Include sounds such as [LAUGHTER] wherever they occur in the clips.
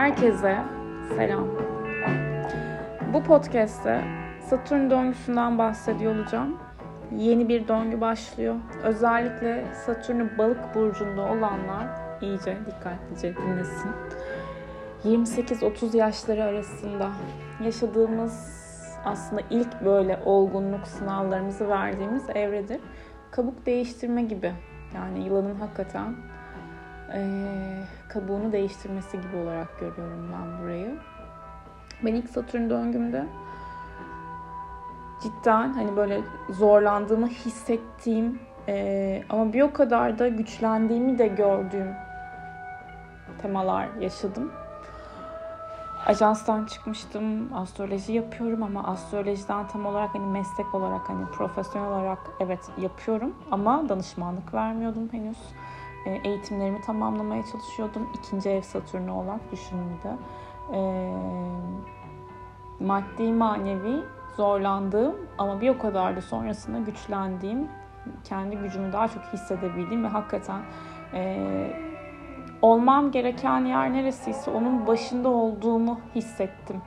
Herkese selam. Bu podcast'te Satürn döngüsünden bahsediyor olacağım. Yeni bir döngü başlıyor. Özellikle Satürn'ü balık burcunda olanlar iyice dikkatlice dinlesin. 28-30 yaşları arasında yaşadığımız aslında ilk böyle olgunluk sınavlarımızı verdiğimiz evredir. Kabuk değiştirme gibi. Yani yılanın hakikaten e, kabuğunu değiştirmesi gibi olarak görüyorum ben burayı. Ben ilk Satürn döngümde cidden hani böyle zorlandığımı hissettiğim e, ama bir o kadar da güçlendiğimi de gördüğüm temalar yaşadım. Ajanstan çıkmıştım, astroloji yapıyorum ama astrolojiden tam olarak hani meslek olarak hani profesyonel olarak evet yapıyorum ama danışmanlık vermiyordum henüz. E, eğitimlerimi tamamlamaya çalışıyordum. İkinci ev Satürn'ü olarak düşünümde. E, maddi manevi zorlandığım ama bir o kadar da sonrasında güçlendiğim, kendi gücümü daha çok hissedebildiğim ve hakikaten e, olmam gereken yer neresiyse onun başında olduğumu hissettim.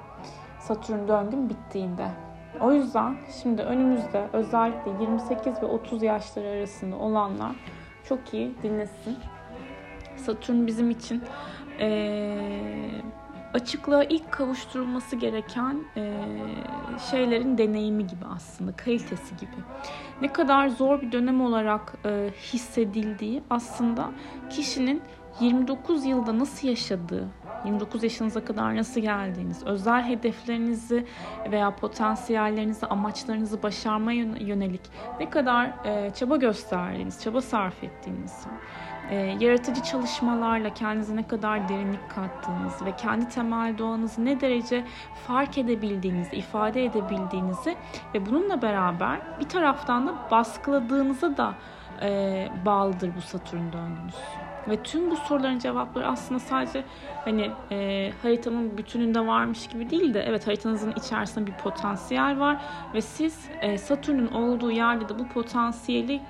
Satürn döngüm bittiğinde. O yüzden şimdi önümüzde özellikle 28 ve 30 yaşları arasında olanlar çok iyi dinlesin. Satürn bizim için ee, açıklığa ilk kavuşturulması gereken e, şeylerin deneyimi gibi aslında, kalitesi gibi. Ne kadar zor bir dönem olarak e, hissedildiği aslında kişinin 29 yılda nasıl yaşadığı, 29 yaşınıza kadar nasıl geldiğiniz, özel hedeflerinizi veya potansiyellerinizi, amaçlarınızı başarmaya yönelik ne kadar e, çaba gösterdiğiniz, çaba sarf ettiğiniz, e, yaratıcı çalışmalarla kendinize ne kadar derinlik kattığınız ve kendi temel doğanızı ne derece fark edebildiğinizi, ifade edebildiğinizi ve bununla beraber bir taraftan da baskıladığınıza da e, bağlıdır bu Satürn döngünüz. Ve tüm bu soruların cevapları aslında sadece hani e, haritanın bütününde varmış gibi değil de evet haritanızın içerisinde bir potansiyel var ve siz e, Satürn'ün olduğu yerde de bu potansiyeli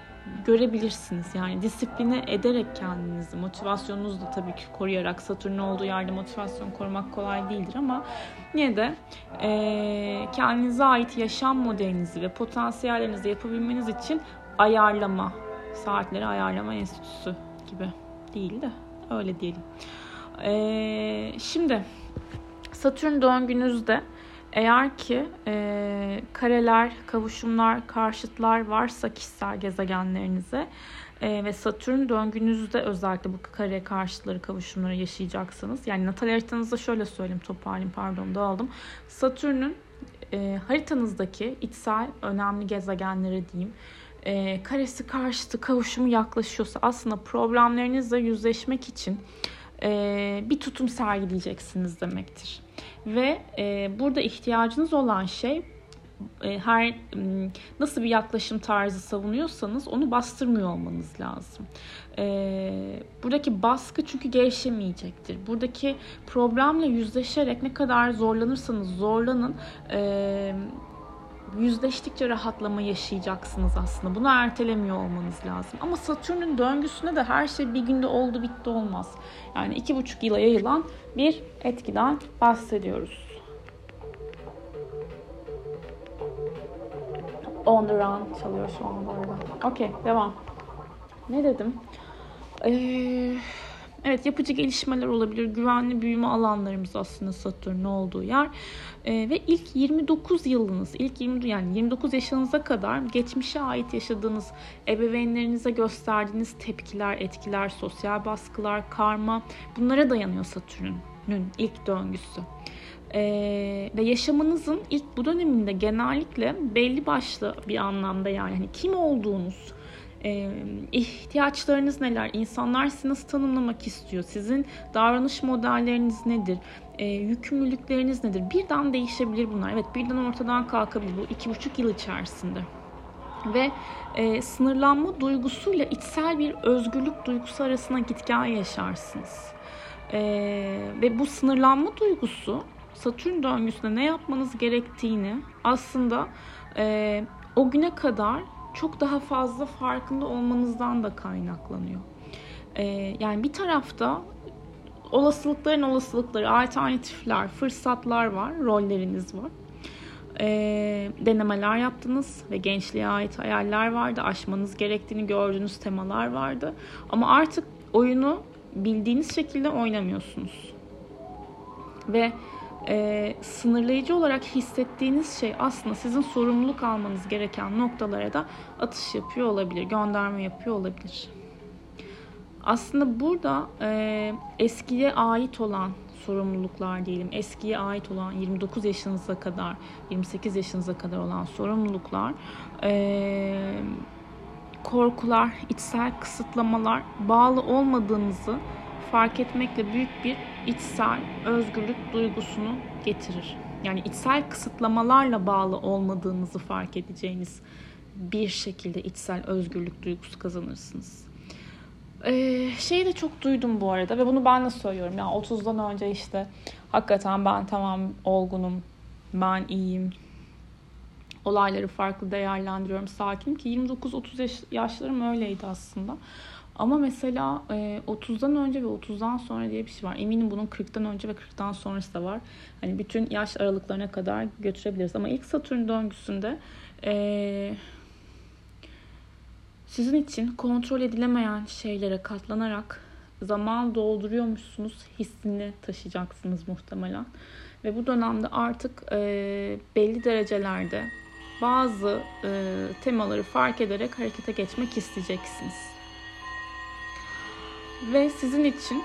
görebilirsiniz. Yani disipline ederek kendinizi, motivasyonunuzu da tabii ki koruyarak Satürn'ün olduğu yerde motivasyon korumak kolay değildir ama yine de e, kendinize ait yaşam modelinizi ve potansiyellerinizi yapabilmeniz için ayarlama, saatleri ayarlama enstitüsü gibi değil de öyle diyelim. Ee, şimdi Satürn döngünüzde eğer ki e, kareler, kavuşumlar, karşıtlar varsa kişisel gezegenlerinize e, ve Satürn döngünüzde özellikle bu kare karşıtları, kavuşumları yaşayacaksınız. Yani natal haritanızda şöyle söyleyeyim, toparlayayım pardon dağıldım. Satürn'ün e, haritanızdaki içsel önemli gezegenleri diyeyim e, karesi karşıtı kavuşumu yaklaşıyorsa aslında problemlerinizle yüzleşmek için e, bir tutum sergileyeceksiniz demektir. Ve e, burada ihtiyacınız olan şey e, her nasıl bir yaklaşım tarzı savunuyorsanız onu bastırmıyor olmanız lazım. E, buradaki baskı çünkü gevşemeyecektir. Buradaki problemle yüzleşerek ne kadar zorlanırsanız zorlanın e, yüzleştikçe rahatlama yaşayacaksınız aslında. Bunu ertelemiyor olmanız lazım. Ama Satürn'ün döngüsünde de her şey bir günde oldu bitti olmaz. Yani iki buçuk yıla yayılan bir etkiden bahsediyoruz. On the run çalıyor şu an bu arada. Okey devam. Ne dedim? Eee Evet yapıcı gelişmeler olabilir. Güvenli büyüme alanlarımız aslında Satürn'ün olduğu yer. E, ve ilk 29 yılınız, ilk 20 yani 29 yaşınıza kadar geçmişe ait yaşadığınız ebeveynlerinize gösterdiğiniz tepkiler, etkiler, sosyal baskılar, karma bunlara dayanıyor Satürn'ün ilk döngüsü. Ee, ve yaşamınızın ilk bu döneminde genellikle belli başlı bir anlamda yani hani kim olduğunuz, e, ihtiyaçlarınız neler? İnsanlar sizi nasıl tanımlamak istiyor? Sizin davranış modelleriniz nedir? E, yükümlülükleriniz nedir? Birden değişebilir bunlar. Evet birden ortadan kalkabilir bu iki buçuk yıl içerisinde. Ve e, sınırlanma duygusuyla içsel bir özgürlük duygusu arasında gitgen yaşarsınız. E, ve bu sınırlanma duygusu Satürn döngüsünde ne yapmanız gerektiğini aslında e, o güne kadar çok daha fazla farkında olmanızdan da kaynaklanıyor. Ee, yani bir tarafta olasılıkların olasılıkları, alternatifler, fırsatlar var, rolleriniz var. E, denemeler yaptınız ve gençliğe ait hayaller vardı. Aşmanız gerektiğini gördüğünüz temalar vardı. Ama artık oyunu bildiğiniz şekilde oynamıyorsunuz. Ve e, sınırlayıcı olarak hissettiğiniz şey aslında sizin sorumluluk almanız gereken noktalara da atış yapıyor olabilir, gönderme yapıyor olabilir. Aslında burada e, eskiye ait olan sorumluluklar diyelim, eskiye ait olan 29 yaşınıza kadar, 28 yaşınıza kadar olan sorumluluklar, e, korkular, içsel kısıtlamalar bağlı olmadığınızı fark etmekle büyük bir içsel özgürlük duygusunu getirir. Yani içsel kısıtlamalarla bağlı olmadığınızı fark edeceğiniz bir şekilde içsel özgürlük duygusu kazanırsınız. Ee, şeyi de çok duydum bu arada ve bunu ben de söylüyorum. Yani 30'dan önce işte hakikaten ben tamam olgunum, ben iyiyim, olayları farklı değerlendiriyorum, sakin ki 29-30 yaş, yaşlarım öyleydi aslında. Ama mesela e, 30'dan önce ve 30'dan sonra diye bir şey var. Eminim bunun 40'tan önce ve 40'tan sonrası da var. Hani bütün yaş aralıklarına kadar götürebiliriz. Ama ilk Satürn döngüsünde e, sizin için kontrol edilemeyen şeylere katlanarak zaman dolduruyormuşsunuz hissini taşıyacaksınız muhtemelen. Ve bu dönemde artık e, belli derecelerde bazı e, temaları fark ederek harekete geçmek isteyeceksiniz. Ve sizin için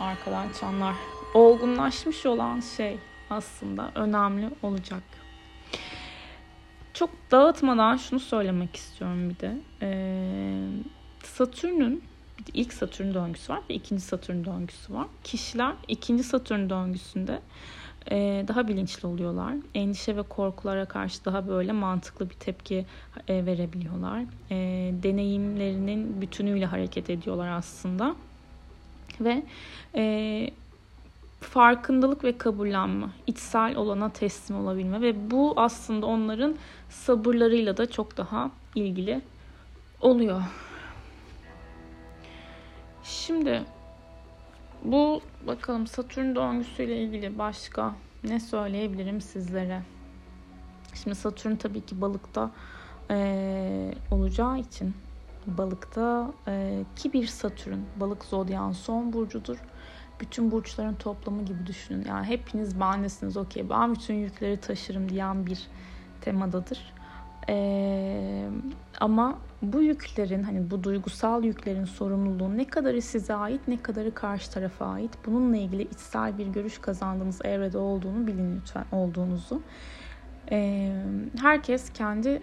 arkadan çanlar olgunlaşmış olan şey aslında önemli olacak. Çok dağıtmadan şunu söylemek istiyorum bir de. Ee, Satürn'ün ilk Satürn döngüsü var ve ikinci Satürn döngüsü var. Kişiler ikinci Satürn döngüsünde daha bilinçli oluyorlar. Endişe ve korkulara karşı daha böyle mantıklı bir tepki e, verebiliyorlar. E, deneyimlerinin bütünüyle hareket ediyorlar aslında. Ve e, farkındalık ve kabullenme, içsel olana teslim olabilme ve bu aslında onların sabırlarıyla da çok daha ilgili oluyor. Şimdi bu bakalım Satürn döngüsüyle ilgili başka ne söyleyebilirim sizlere? Şimdi Satürn tabii ki balıkta e, olacağı için balıkta e, ki bir Satürn balık zodyan son burcudur. Bütün burçların toplamı gibi düşünün. Yani hepiniz benlesiniz okey ben bütün yükleri taşırım diyen bir temadadır. Ee, ama bu yüklerin hani bu duygusal yüklerin sorumluluğu ne kadarı size ait ne kadarı karşı tarafa ait bununla ilgili içsel bir görüş kazandığınız evrede olduğunu bilin lütfen olduğunuzu. Ee, herkes kendi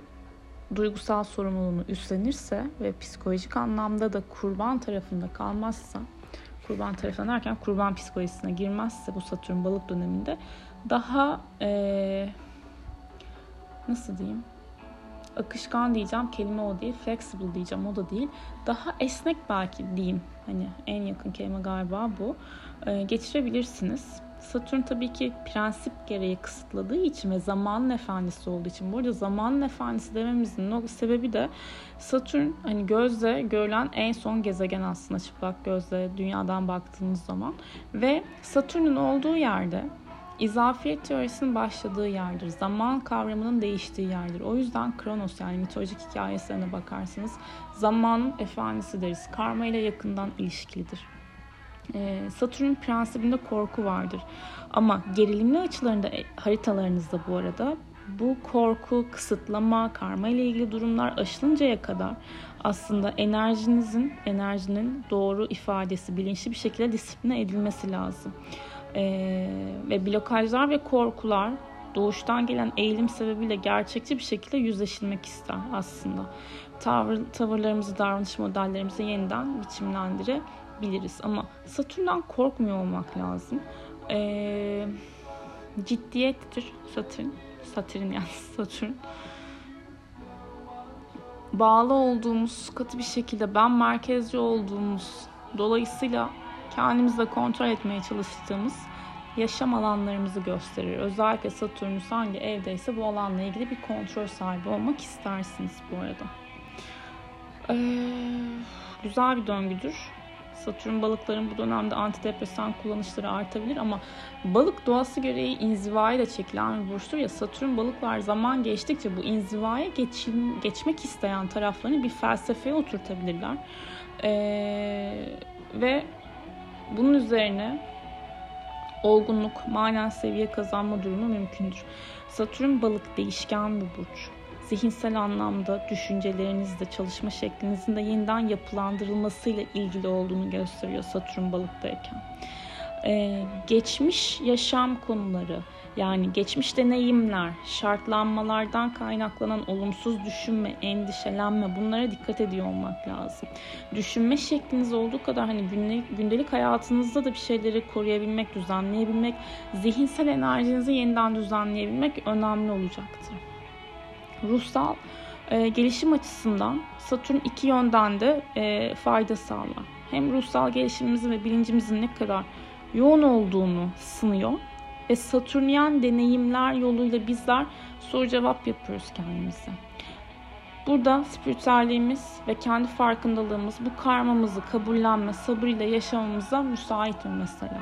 duygusal sorumluluğunu üstlenirse ve psikolojik anlamda da kurban tarafında kalmazsa kurban tarafından derken kurban psikolojisine girmezse bu Satürn balık döneminde daha ee, nasıl diyeyim akışkan diyeceğim kelime o değil. Flexible diyeceğim o da değil. Daha esnek belki diyeyim. Hani en yakın kelime galiba bu. Ee, geçirebilirsiniz. Satürn tabii ki prensip gereği kısıtladığı için ve zamanın efendisi olduğu için. Bu arada zamanın efendisi dememizin sebebi de Satürn hani gözle görülen en son gezegen aslında çıplak gözle dünyadan baktığınız zaman. Ve Satürn'ün olduğu yerde İzafiyet teorisinin başladığı yerdir. Zaman kavramının değiştiği yerdir. O yüzden Kronos yani mitolojik hikayesine bakarsanız zamanın efendisi deriz. Karma ile yakından ilişkilidir. Ee, Satürn prensibinde korku vardır. Ama gerilimli açılarında e, haritalarınızda bu arada bu korku, kısıtlama, karma ile ilgili durumlar aşılıncaya kadar aslında enerjinizin, enerjinin doğru ifadesi, bilinçli bir şekilde disipline edilmesi lazım e, ve blokajlar ve korkular doğuştan gelen eğilim sebebiyle gerçekçi bir şekilde yüzleşilmek ister aslında. Tavır, tavırlarımızı, davranış modellerimizi yeniden biçimlendirebiliriz. Ama Satürn'den korkmuyor olmak lazım. E, ciddiyettir Satürn. Satürn yani [LAUGHS] Satürn. Bağlı olduğumuz, katı bir şekilde ben merkezci olduğumuz dolayısıyla kendimizde kontrol etmeye çalıştığımız yaşam alanlarımızı gösterir. Özellikle Satürnüs hangi evdeyse bu alanla ilgili bir kontrol sahibi olmak istersiniz bu arada. Ee, güzel bir döngüdür. Satürn balıkların bu dönemde antidepresan kullanışları artabilir ama balık doğası gereği inzivaya da çekilen bir burçtur ya Satürn balıklar zaman geçtikçe bu inzivaya geçin, geçmek isteyen taraflarını bir felsefeye oturtabilirler. Ee, ve bunun üzerine olgunluk, manen seviye kazanma durumu mümkündür. Satürn balık değişken bir burç zihinsel anlamda düşüncelerinizde, çalışma şeklinizin de yeniden yapılandırılmasıyla ilgili olduğunu gösteriyor Satürn balıktayken. Ee, geçmiş yaşam konuları, yani geçmiş deneyimler, şartlanmalardan kaynaklanan olumsuz düşünme, endişelenme bunlara dikkat ediyor olmak lazım. Düşünme şekliniz olduğu kadar hani gündelik, hayatınızda da bir şeyleri koruyabilmek, düzenleyebilmek, zihinsel enerjinizi yeniden düzenleyebilmek önemli olacaktır ruhsal e, gelişim açısından Satürn iki yönden de e, fayda sağlar. Hem ruhsal gelişimimizin ve bilincimizin ne kadar yoğun olduğunu sınıyor ve Satürnyen deneyimler yoluyla bizler soru cevap yapıyoruz kendimize. Burada spiritüelliğimiz ve kendi farkındalığımız bu karmamızı kabullenme, sabırıyla yaşamamıza müsait mi mesela?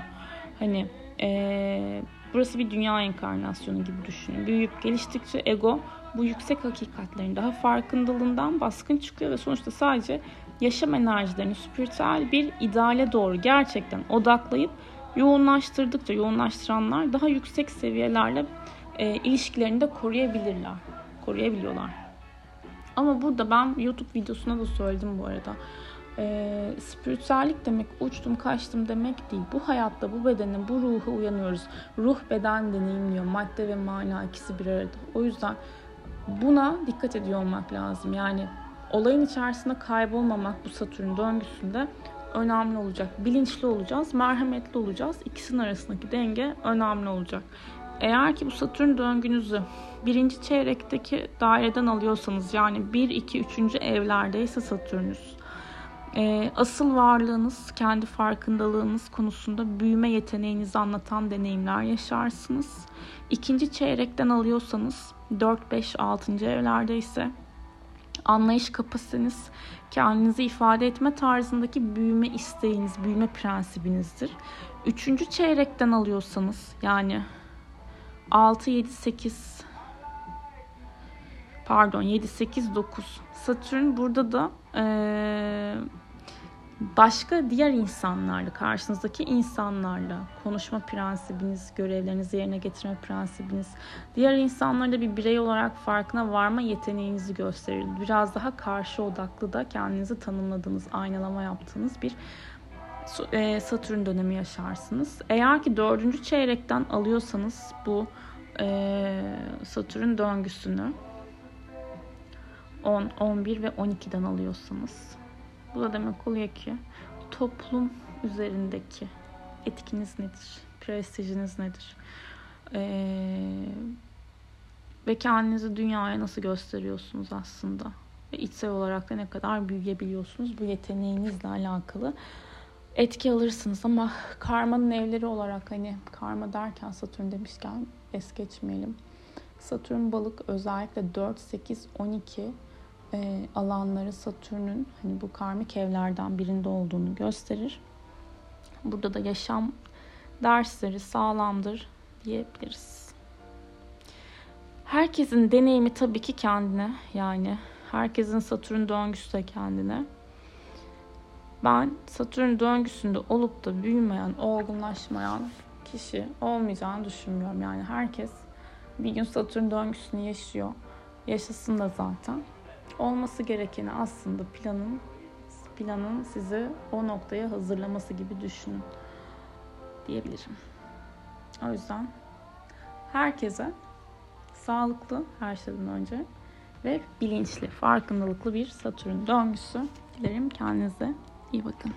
Hani ee, burası bir dünya enkarnasyonu gibi düşünün. Büyüyüp geliştikçe ego bu yüksek hakikatlerin daha farkındalığından baskın çıkıyor ve sonuçta sadece yaşam enerjilerini spiritüel bir ideale doğru gerçekten odaklayıp yoğunlaştırdıkça yoğunlaştıranlar daha yüksek seviyelerle e, ilişkilerini de koruyabilirler. Koruyabiliyorlar. Ama burada ben YouTube videosuna da söyledim bu arada. E, spiritüellik demek uçtum kaçtım demek değil. Bu hayatta bu bedenin bu ruhu uyanıyoruz. Ruh beden deneyimliyor. Madde ve mana ikisi bir arada. O yüzden Buna dikkat ediyor olmak lazım. Yani olayın içerisinde kaybolmamak bu Satürn döngüsünde önemli olacak. Bilinçli olacağız, merhametli olacağız. İkisinin arasındaki denge önemli olacak. Eğer ki bu Satürn döngünüzü birinci çeyrekteki daireden alıyorsanız yani 1, 2, 3. evlerdeyse Satürnüs e, asıl varlığınız, kendi farkındalığınız konusunda büyüme yeteneğinizi anlatan deneyimler yaşarsınız. İkinci çeyrekten alıyorsanız 4, 5, 6. evlerde ise anlayış kapasiteniz, kendinizi ifade etme tarzındaki büyüme isteğiniz, büyüme prensibinizdir. Üçüncü çeyrekten alıyorsanız yani 6, 7, 8 pardon 7, 8, 9 Satürn burada da ee, başka diğer insanlarla, karşınızdaki insanlarla konuşma prensibiniz, görevlerinizi yerine getirme prensibiniz, diğer insanlarda bir birey olarak farkına varma yeteneğinizi gösterir. Biraz daha karşı odaklı da kendinizi tanımladığınız, aynalama yaptığınız bir e, Satürn dönemi yaşarsınız. Eğer ki dördüncü çeyrekten alıyorsanız bu e, Satürn döngüsünü 10, 11 ve 12'den alıyorsanız bu da demek oluyor ki toplum üzerindeki etkiniz nedir? Prestijiniz nedir? Ee, ve kendinizi dünyaya nasıl gösteriyorsunuz aslında? Ve içsel olarak da ne kadar büyüyebiliyorsunuz? Bu yeteneğinizle alakalı etki alırsınız ama karmanın evleri olarak hani karma derken Satürn demişken es geçmeyelim. Satürn balık özellikle 4, 8, 12 e, alanları Satürn'ün hani bu karmik evlerden birinde olduğunu gösterir. Burada da yaşam dersleri sağlamdır diyebiliriz. Herkesin deneyimi tabii ki kendine yani herkesin Satürn döngüsü de kendine. Ben Satürn döngüsünde olup da büyümeyen, olgunlaşmayan kişi olmayacağını düşünmüyorum. Yani herkes bir gün Satürn döngüsünü yaşıyor. Yaşasın da zaten olması gerekeni aslında planın planın sizi o noktaya hazırlaması gibi düşünün diyebilirim. O yüzden herkese sağlıklı her şeyden önce ve bilinçli, farkındalıklı bir Satürn döngüsü dilerim. Kendinize iyi bakın.